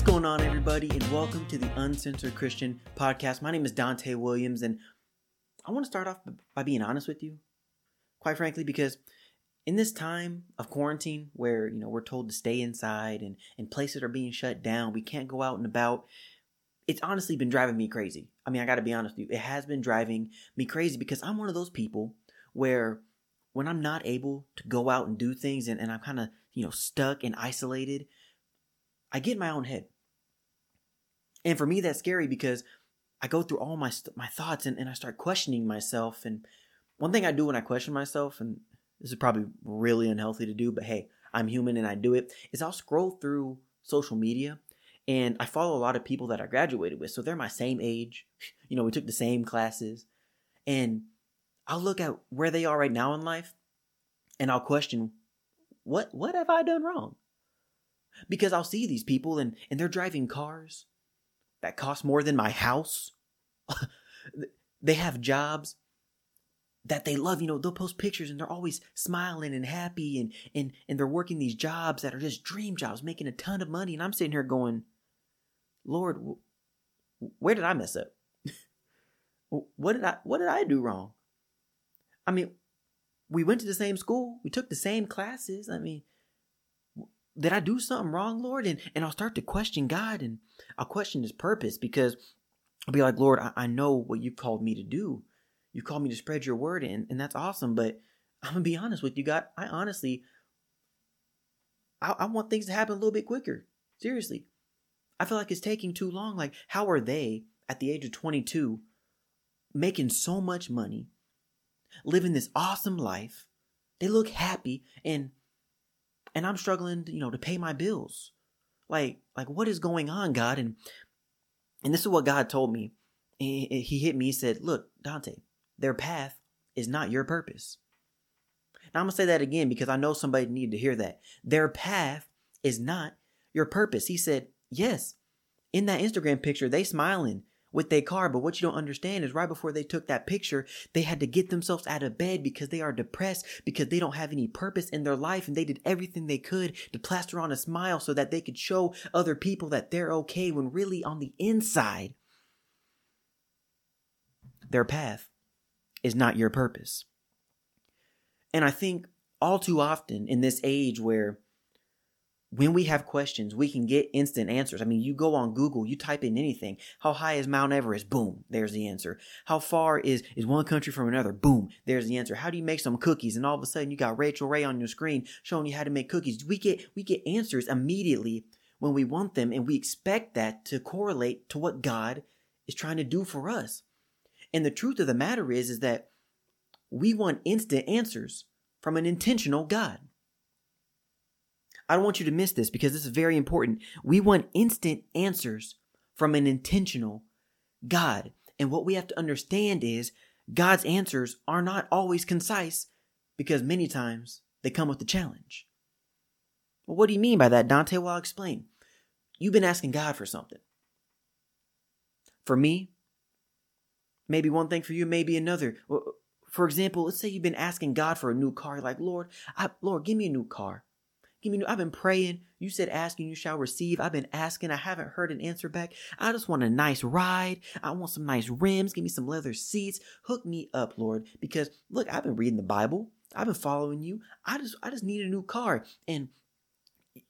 What's going on, everybody, and welcome to the Uncensored Christian Podcast. My name is Dante Williams, and I want to start off by being honest with you, quite frankly, because in this time of quarantine where you know we're told to stay inside and, and places are being shut down, we can't go out and about. It's honestly been driving me crazy. I mean, I got to be honest with you, it has been driving me crazy because I'm one of those people where when I'm not able to go out and do things and, and I'm kind of, you know, stuck and isolated, I get in my own head. And for me, that's scary because I go through all my my thoughts and, and I start questioning myself. And one thing I do when I question myself, and this is probably really unhealthy to do, but hey, I'm human and I do it, is I'll scroll through social media and I follow a lot of people that I graduated with. So they're my same age. You know, we took the same classes. And I'll look at where they are right now in life and I'll question what what have I done wrong? Because I'll see these people and, and they're driving cars that cost more than my house. they have jobs that they love. You know, they'll post pictures and they're always smiling and happy and, and, and they're working these jobs that are just dream jobs, making a ton of money. And I'm sitting here going, Lord, where did I mess up? what did I, what did I do wrong? I mean, we went to the same school, we took the same classes. I mean, did I do something wrong, Lord? And and I'll start to question God and I'll question his purpose because I'll be like, Lord, I, I know what you called me to do. You called me to spread your word and, and that's awesome. But I'm gonna be honest with you, God. I honestly I, I want things to happen a little bit quicker. Seriously. I feel like it's taking too long. Like, how are they at the age of 22 making so much money? living this awesome life. They look happy and and I'm struggling, you know, to pay my bills. Like like what is going on, God? And and this is what God told me. He, he hit me. He said, "Look, Dante, their path is not your purpose." Now I'm gonna say that again because I know somebody needed to hear that. Their path is not your purpose. He said, "Yes." In that Instagram picture, they smiling with their car. But what you don't understand is right before they took that picture, they had to get themselves out of bed because they are depressed, because they don't have any purpose in their life. And they did everything they could to plaster on a smile so that they could show other people that they're okay when really on the inside, their path is not your purpose. And I think all too often in this age where when we have questions, we can get instant answers. I mean, you go on Google, you type in anything. How high is Mount Everest? Boom, there's the answer. How far is, is one country from another? Boom, there's the answer. How do you make some cookies? And all of a sudden you got Rachael Ray on your screen showing you how to make cookies. We get, we get answers immediately when we want them and we expect that to correlate to what God is trying to do for us. And the truth of the matter is, is that we want instant answers from an intentional God. I don't want you to miss this because this is very important. We want instant answers from an intentional God. And what we have to understand is God's answers are not always concise because many times they come with a challenge. Well, what do you mean by that, Dante? Well, I'll explain. You've been asking God for something. For me, maybe one thing for you, maybe another. For example, let's say you've been asking God for a new car. You're like, Lord, I, Lord, give me a new car. Give me, new. I've been praying. You said asking, you shall receive. I've been asking. I haven't heard an answer back. I just want a nice ride. I want some nice rims. Give me some leather seats. Hook me up, Lord. Because look, I've been reading the Bible. I've been following you. I just, I just need a new car. And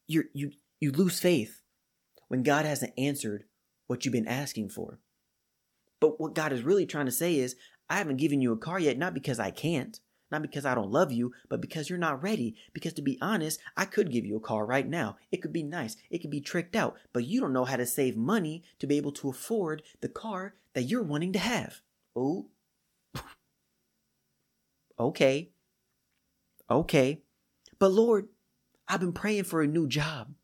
you, you, you lose faith when God hasn't answered what you've been asking for. But what God is really trying to say is, I haven't given you a car yet, not because I can't, not because I don't love you, but because you're not ready. Because to be honest, I could give you a car right now. It could be nice. It could be tricked out, but you don't know how to save money to be able to afford the car that you're wanting to have. Oh. okay. Okay. But Lord, I've been praying for a new job.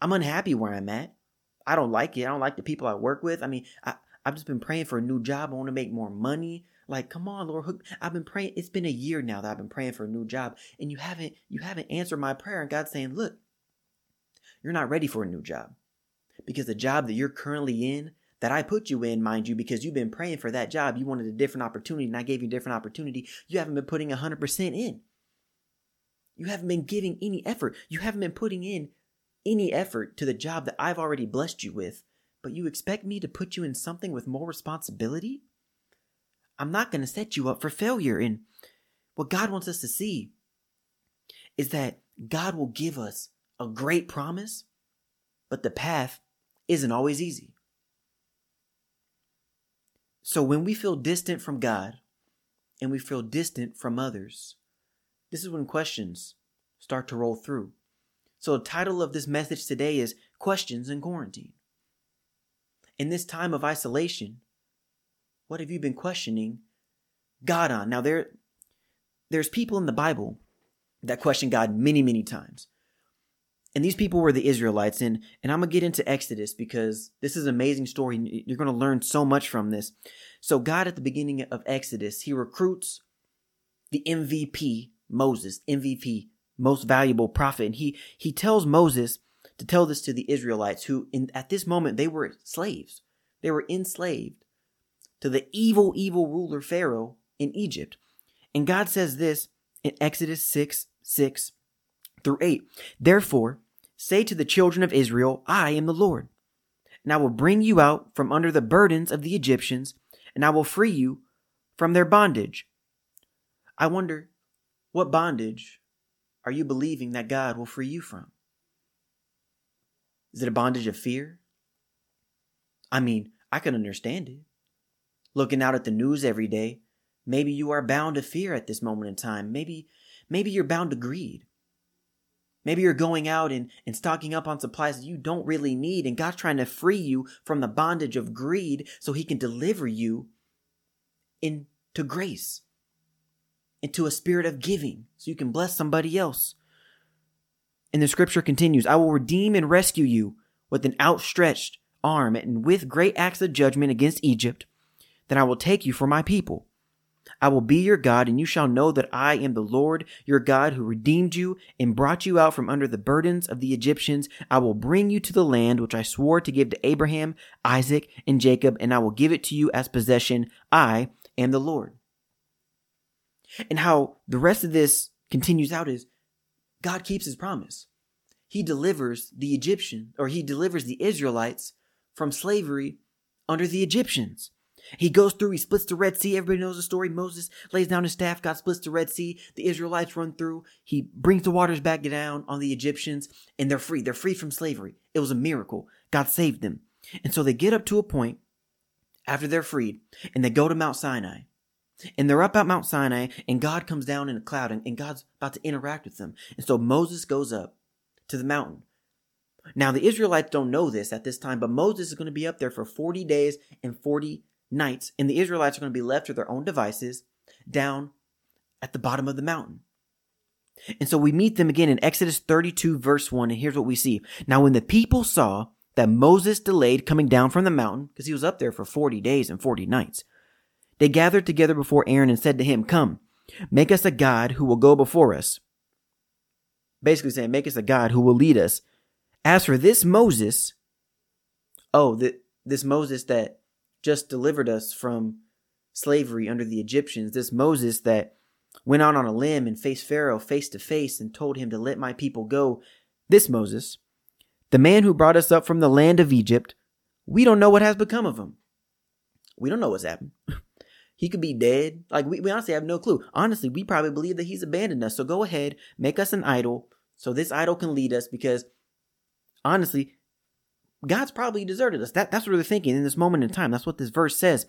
I'm unhappy where I'm at. I don't like it. I don't like the people I work with. I mean, I, I've just been praying for a new job. I want to make more money. Like, come on, Lord, hook. I've been praying. It's been a year now that I've been praying for a new job, and you haven't you haven't answered my prayer. And God's saying, look, you're not ready for a new job because the job that you're currently in, that I put you in, mind you, because you've been praying for that job, you wanted a different opportunity, and I gave you a different opportunity. You haven't been putting hundred percent in. You haven't been giving any effort. You haven't been putting in any effort to the job that I've already blessed you with, but you expect me to put you in something with more responsibility? I'm not going to set you up for failure. And what God wants us to see is that God will give us a great promise, but the path isn't always easy. So when we feel distant from God and we feel distant from others, this is when questions start to roll through. So the title of this message today is Questions in Quarantine. In this time of isolation, what have you been questioning God on? Now there there's people in the Bible that question God many, many times. And these people were the Israelites. And, and I'm going to get into Exodus because this is an amazing story. You're going to learn so much from this. So, God, at the beginning of Exodus, he recruits the MVP, Moses, MVP, most valuable prophet. And he, he tells Moses to tell this to the Israelites, who in, at this moment, they were slaves. They were enslaved to the evil, evil ruler Pharaoh in Egypt. And God says this in Exodus 6 6 through 8. Therefore, say to the children of Israel, I am the Lord. And I will bring you out from under the burdens of the Egyptians, and I will free you from their bondage. I wonder, what bondage are you believing that God will free you from? Is it a bondage of fear? I mean, I can understand it. Looking out at the news every day, maybe you are bound to fear at this moment in time. Maybe maybe you're bound to greed. Maybe you're going out and, and stocking up on supplies that you don't really need, and God's trying to free you from the bondage of greed so He can deliver you into grace, into a spirit of giving, so you can bless somebody else. And the scripture continues I will redeem and rescue you with an outstretched arm and with great acts of judgment against Egypt. Then I will take you for my people I will be your God, and you shall know that I am the Lord your God who redeemed you and brought you out from under the burdens of the Egyptians. I will bring you to the land which I swore to give to Abraham, Isaac, and Jacob, and I will give it to you as possession. I am the Lord. And how the rest of this continues out is God keeps his promise. He delivers the Egyptian, or he delivers the Israelites from slavery under the Egyptians. He goes through, he splits the Red Sea. Everybody knows the story. Moses lays down his staff, God splits the Red Sea. The Israelites run through. He brings the waters back down on the Egyptians, and they're free. They're free from slavery. It was a miracle. God saved them. And so they get up to a point after they're freed, and they go to Mount Sinai. And they're up at Mount Sinai, and God comes down in a cloud, and, and God's about to interact with them. And so Moses goes up to the mountain. Now, the Israelites don't know this at this time, but Moses is going to be up there for 40 days and 40 nights, and the Israelites are going to be left to their own devices down at the bottom of the mountain. And so we meet them again in Exodus 32, verse 1, and here's what we see. Now, when the people saw that Moses delayed coming down from the mountain, because he was up there for 40 days and 40 nights, they gathered together before Aaron and said to him, Come, make us a God who will go before us. Basically saying, Make us a God who will lead us. As for this Moses, oh, the, this Moses that just delivered us from slavery under the Egyptians, this Moses that went out on a limb and faced Pharaoh face to face and told him to let my people go, this Moses, the man who brought us up from the land of Egypt, we don't know what has become of him. We don't know what's happened. he could be dead. Like, we, we honestly have no clue. Honestly, we probably believe that he's abandoned us. So go ahead, make us an idol so this idol can lead us because honestly, God's probably deserted us. That, that's what they're thinking in this moment in time. That's what this verse says.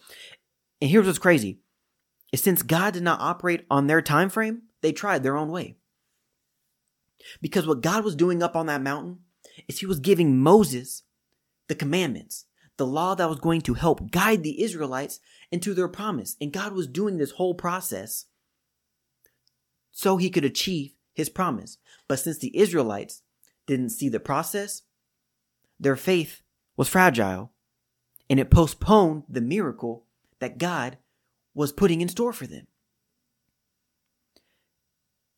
And here's what's crazy. Is since God did not operate on their time frame, they tried their own way. Because what God was doing up on that mountain is he was giving Moses the commandments, the law that was going to help guide the Israelites into their promise. And God was doing this whole process so he could achieve his promise. But since the Israelites didn't see the process, their faith was fragile and it postponed the miracle that God was putting in store for them.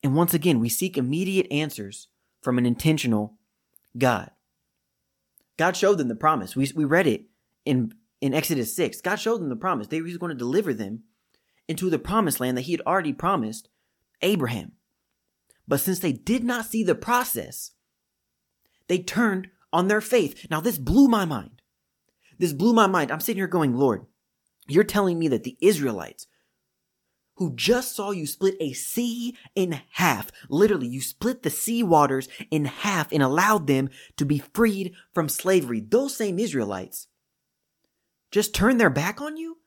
And once again, we seek immediate answers from an intentional God. God showed them the promise. We, we read it in, in Exodus 6. God showed them the promise. They, he was going to deliver them into the promised land that he had already promised Abraham. But since they did not see the process, They turned on their faith. Now, this blew my mind. This blew my mind. I'm sitting here going, Lord, you're telling me that the Israelites, who just saw you split a sea in half, literally, you split the sea waters in half and allowed them to be freed from slavery. Those same Israelites just turned their back on you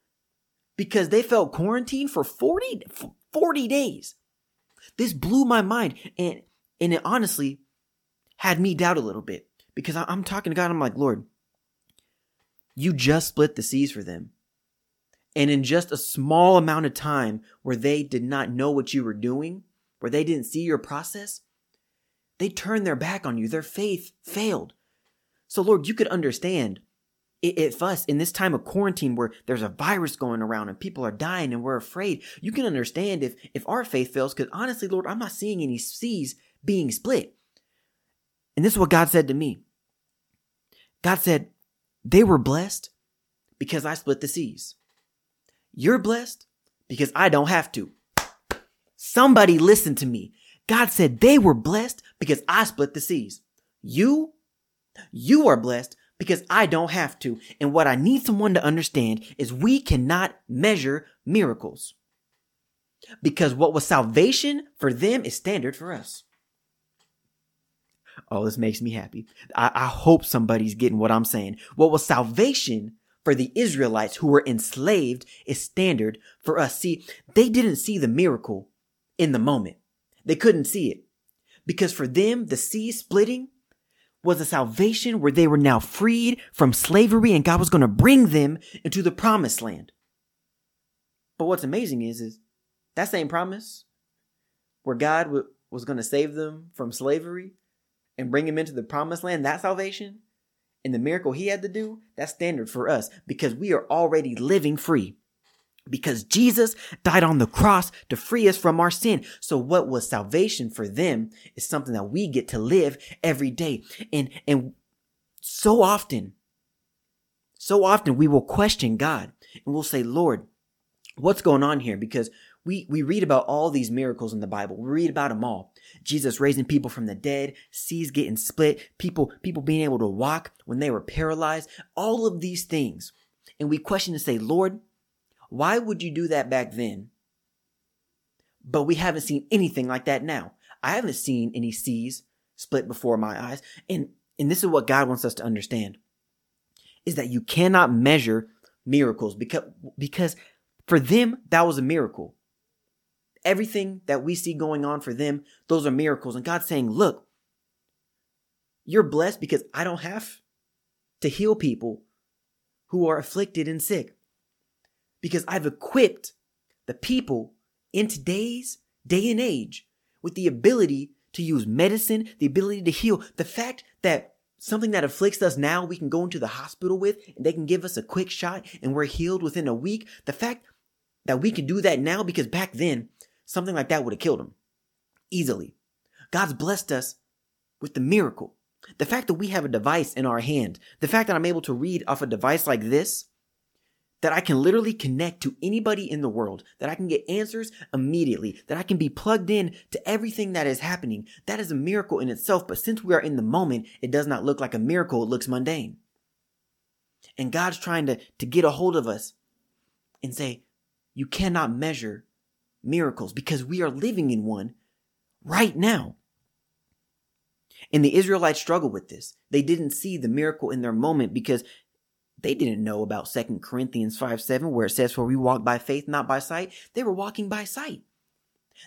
because they felt quarantined for 40, 40 days. This blew my mind. And, and it honestly had me doubt a little bit because I, I'm talking to God. I'm like, Lord, you just split the seas for them. And in just a small amount of time where they did not know what you were doing, where they didn't see your process, they turned their back on you. Their faith failed. So, Lord, you could understand if us in this time of quarantine where there's a virus going around and people are dying and we're afraid, you can understand if, if our faith fails. Because honestly, Lord, I'm not seeing any seas being split. And this is what God said to me God said, they were blessed because I split the seas. You're blessed because I don't have to. Somebody listen to me. God said they were blessed because I split the seas. You, you are blessed because I don't have to. And what I need someone to understand is we cannot measure miracles. Because what was salvation for them is standard for us. Oh, this makes me happy. I, I hope somebody's getting what I'm saying. What was salvation for the Israelites who were enslaved is standard for us. See, they didn't see the miracle in the moment. They couldn't see it. Because for them, the sea splitting was a salvation where they were now freed from slavery and God was going to bring them into the promised land. But what's amazing is, is that same promise where God w- was going to save them from slavery and bring him into the promised land, that salvation and the miracle he had to do, that's standard for us because we are already living free. Because Jesus died on the cross to free us from our sin. So what was salvation for them is something that we get to live every day. And, and so often, so often we will question God and we'll say, Lord, what's going on here? Because we, we read about all these miracles in the Bible. We read about them all. Jesus raising people from the dead, seas getting split, people, people being able to walk when they were paralyzed, all of these things. And we question and say, Lord, why would you do that back then? But we haven't seen anything like that now. I haven't seen any seas split before my eyes. And, and this is what God wants us to understand is that you cannot measure miracles because, because for them, that was a miracle everything that we see going on for them, those are miracles. And God's saying, look, you're blessed because I don't have to heal people who are afflicted and sick. Because I've equipped the people in today's day and age with the ability to use medicine, the ability to heal. The fact that something that afflicts us now we can go into the hospital with and they can give us a quick shot and we're healed within a week. The fact that we can do that now because back then Something like that would have killed him easily. God's blessed us with the miracle. The fact that we have a device in our hand, the fact that I'm able to read off a device like this, that I can literally connect to anybody in the world, that I can get answers immediately, that I can be plugged in to everything that is happening. That is a miracle in itself. But since we are in the moment, it does not look like a miracle. It looks mundane. And God's trying to, to get a hold of us and say, you cannot measure miracles because we are living in one right now. And the Israelites struggle with this. They didn't see the miracle in their moment because they didn't know about 2 Corinthians 5 7, where it says, For we walk by faith, not by sight. They were walking by sight.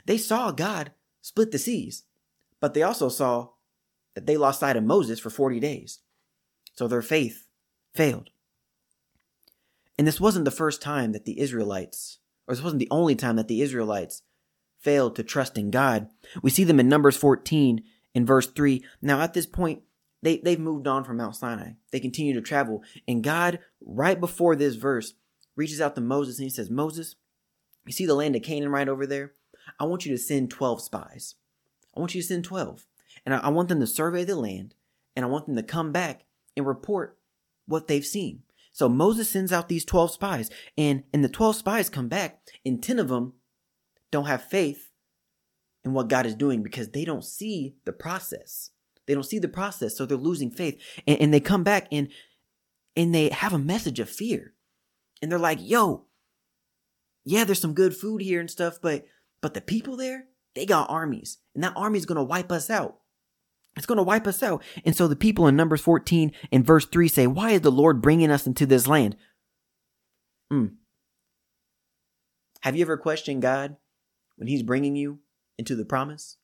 They saw God split the seas, but they also saw that they lost sight of Moses for 40 days. So their faith failed. And this wasn't the first time that the Israelites or this wasn't the only time that the Israelites failed to trust in God. We see them in Numbers 14 in verse 3. Now, at this point, they, they've moved on from Mount Sinai. They continue to travel. And God, right before this verse, reaches out to Moses and he says, Moses, you see the land of Canaan right over there? I want you to send 12 spies. I want you to send 12. And I, I want them to survey the land and I want them to come back and report what they've seen. So Moses sends out these 12 spies, and, and the 12 spies come back, and 10 of them don't have faith in what God is doing because they don't see the process. They don't see the process, so they're losing faith. And, and they come back and and they have a message of fear. And they're like, yo, yeah, there's some good food here and stuff, but but the people there, they got armies. And that army's gonna wipe us out. It's going to wipe us out. And so the people in Numbers 14 and verse 3 say, Why is the Lord bringing us into this land? Mm. Have you ever questioned God when He's bringing you into the promise?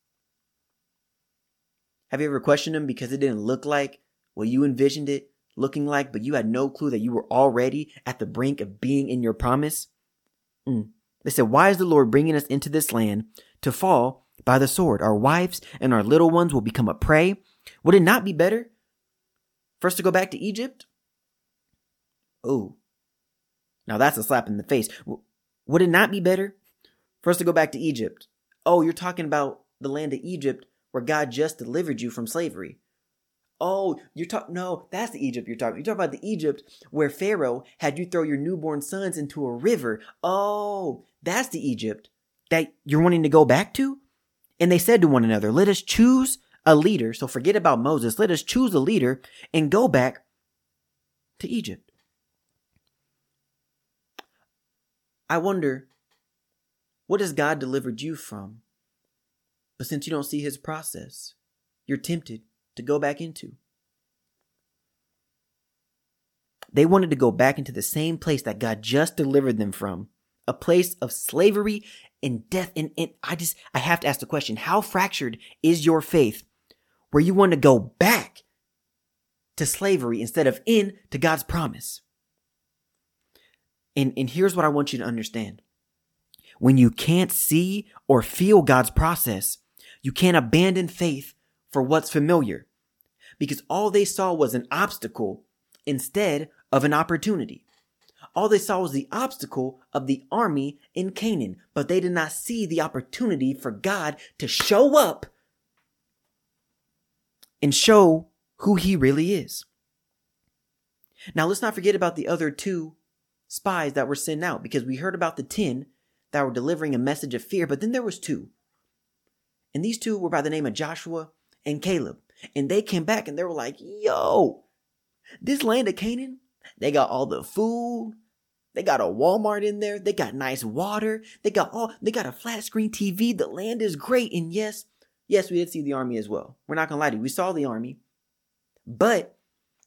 Have you ever questioned Him because it didn't look like what you envisioned it looking like, but you had no clue that you were already at the brink of being in your promise? Mm. They said, Why is the Lord bringing us into this land to fall by the sword? Our wives and our little ones will become a prey. Would it not be better for us to go back to Egypt? Oh, now that's a slap in the face. Would it not be better for us to go back to Egypt? Oh, you're talking about the land of Egypt where God just delivered you from slavery. Oh, you're talking, no, that's the Egypt you're talking. You're talking about the Egypt where Pharaoh had you throw your newborn sons into a river. Oh, that's the Egypt that you're wanting to go back to? And they said to one another, let us choose a leader. So forget about Moses. Let us choose a leader and go back to Egypt. I wonder, what has God delivered you from? But since you don't see his process, you're tempted to go back into. They wanted to go back into the same place that God just delivered them from, a place of slavery and death. And, and I just, I have to ask the question, how fractured is your faith where you want to go back to slavery instead of in to God's promise? And, and here's what I want you to understand. When you can't see or feel God's process, you can't abandon faith for what's familiar because all they saw was an obstacle instead of an opportunity. All they saw was the obstacle of the army in Canaan, but they did not see the opportunity for God to show up and show who he really is. Now let's not forget about the other two spies that were sent out because we heard about the 10 that were delivering a message of fear, but then there was two. And these two were by the name of Joshua and Caleb. And they came back and they were like, yo, this land of Canaan, they got all the food. They got a Walmart in there. They got nice water. They got all, they got a flat screen TV. The land is great. And yes, yes, we did see the army as well. We're not going to lie to you. We saw the army. But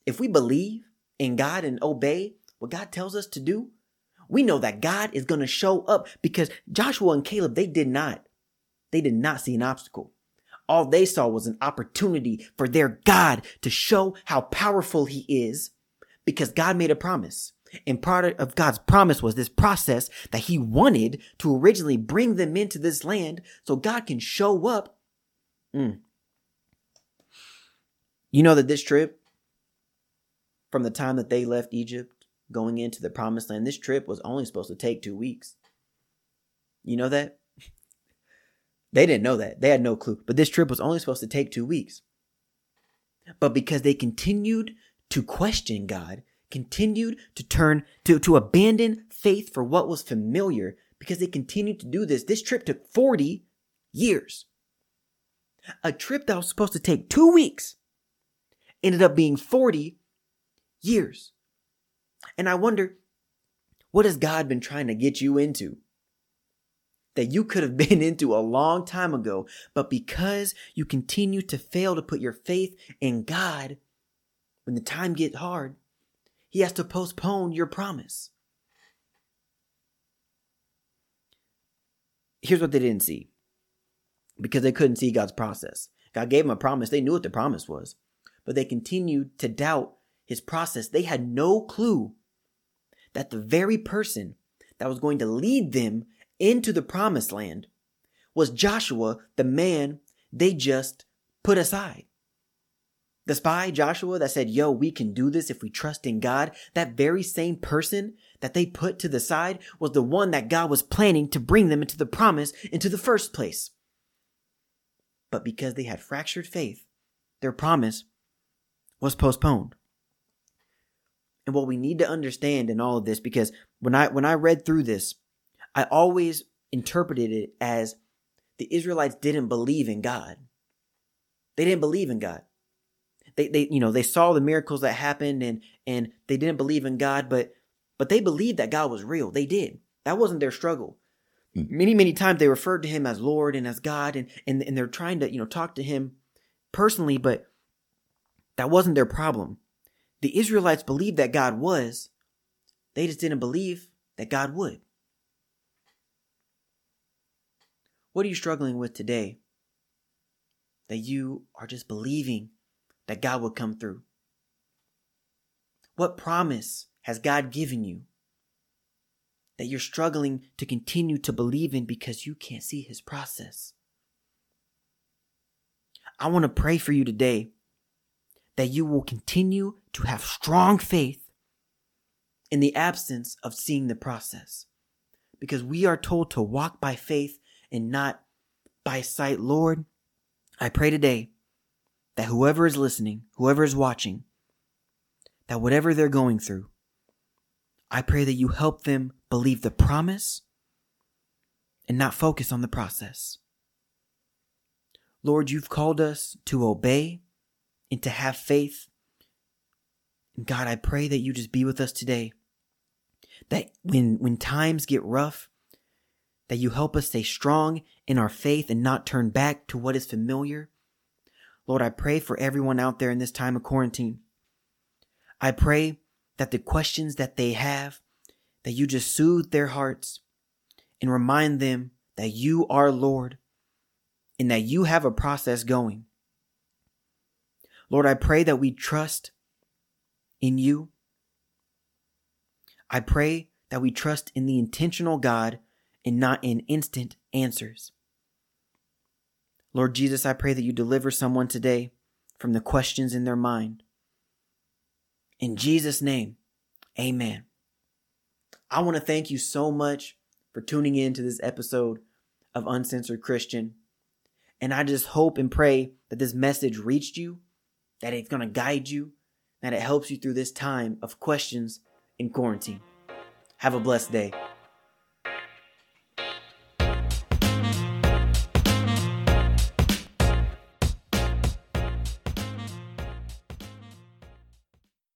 if we believe in God and obey what God tells us to do, we know that God is going to show up because Joshua and Caleb, they did not, they did not see an obstacle. All they saw was an opportunity for their God to show how powerful he is because God made a promise. And part of God's promise was this process that he wanted to originally bring them into this land so God can show up. Mm. You know that this trip, from the time that they left Egypt going into the promised land. This trip was only supposed to take two weeks. You know that? They didn't know that. They had no clue. But this trip was only supposed to take two weeks. But because they continued to question God, continued to turn, to, to abandon faith for what was familiar, because they continued to do this, this trip took 40 years. A trip that was supposed to take two weeks ended up being 40 years. And I wonder, what has God been trying to get you into? That you could have been into a long time ago, but because you continue to fail to put your faith in God, when the time gets hard, He has to postpone your promise. Here's what they didn't see because they couldn't see God's process. God gave them a promise, they knew what the promise was, but they continued to doubt His process. They had no clue that the very person that was going to lead them into the promised land was Joshua, the man they just put aside. The spy, Joshua, that said, Yo, we can do this if we trust in God, that very same person that they put to the side was the one that God was planning to bring them into the promise into the first place. But because they had fractured faith, their promise was postponed. And what we need to understand in all of this, because when I when I read through this, I always interpreted it as the Israelites didn't believe in God. They didn't believe in God. They, they you know they saw the miracles that happened and and they didn't believe in God, but but they believed that God was real. They did. That wasn't their struggle. Hmm. Many, many times they referred to him as Lord and as God, and, and, and they're trying to, you know, talk to him personally, but that wasn't their problem. The Israelites believed that God was, they just didn't believe that God would. What are you struggling with today? That you are just believing that God would come through? What promise has God given you that you're struggling to continue to believe in because you can't see his process? I want to pray for you today that you will continue to have strong faith in the absence of seeing the process. Because we are told to walk by faith and not by sight. Lord, I pray today that whoever is listening, whoever is watching, that whatever they're going through, I pray that you help them believe the promise and not focus on the process. Lord, you've called us to obey and to have faith. God, I pray that you just be with us today. That when, when times get rough, that you help us stay strong in our faith and not turn back to what is familiar. Lord, I pray for everyone out there in this time of quarantine. I pray that the questions that they have, that you just soothe their hearts and remind them that you are Lord and that you have a process going. Lord, I pray that we trust in you. I pray that we trust in the intentional God and not in instant answers. Lord Jesus, I pray that you deliver someone today from the questions in their mind. In Jesus' name, amen. I want to thank you so much for tuning in to this episode of Uncensored Christian. And I just hope and pray that this message reached you, that it's going to guide you, that it helps you through this time of questions in quarantine. Have a blessed day.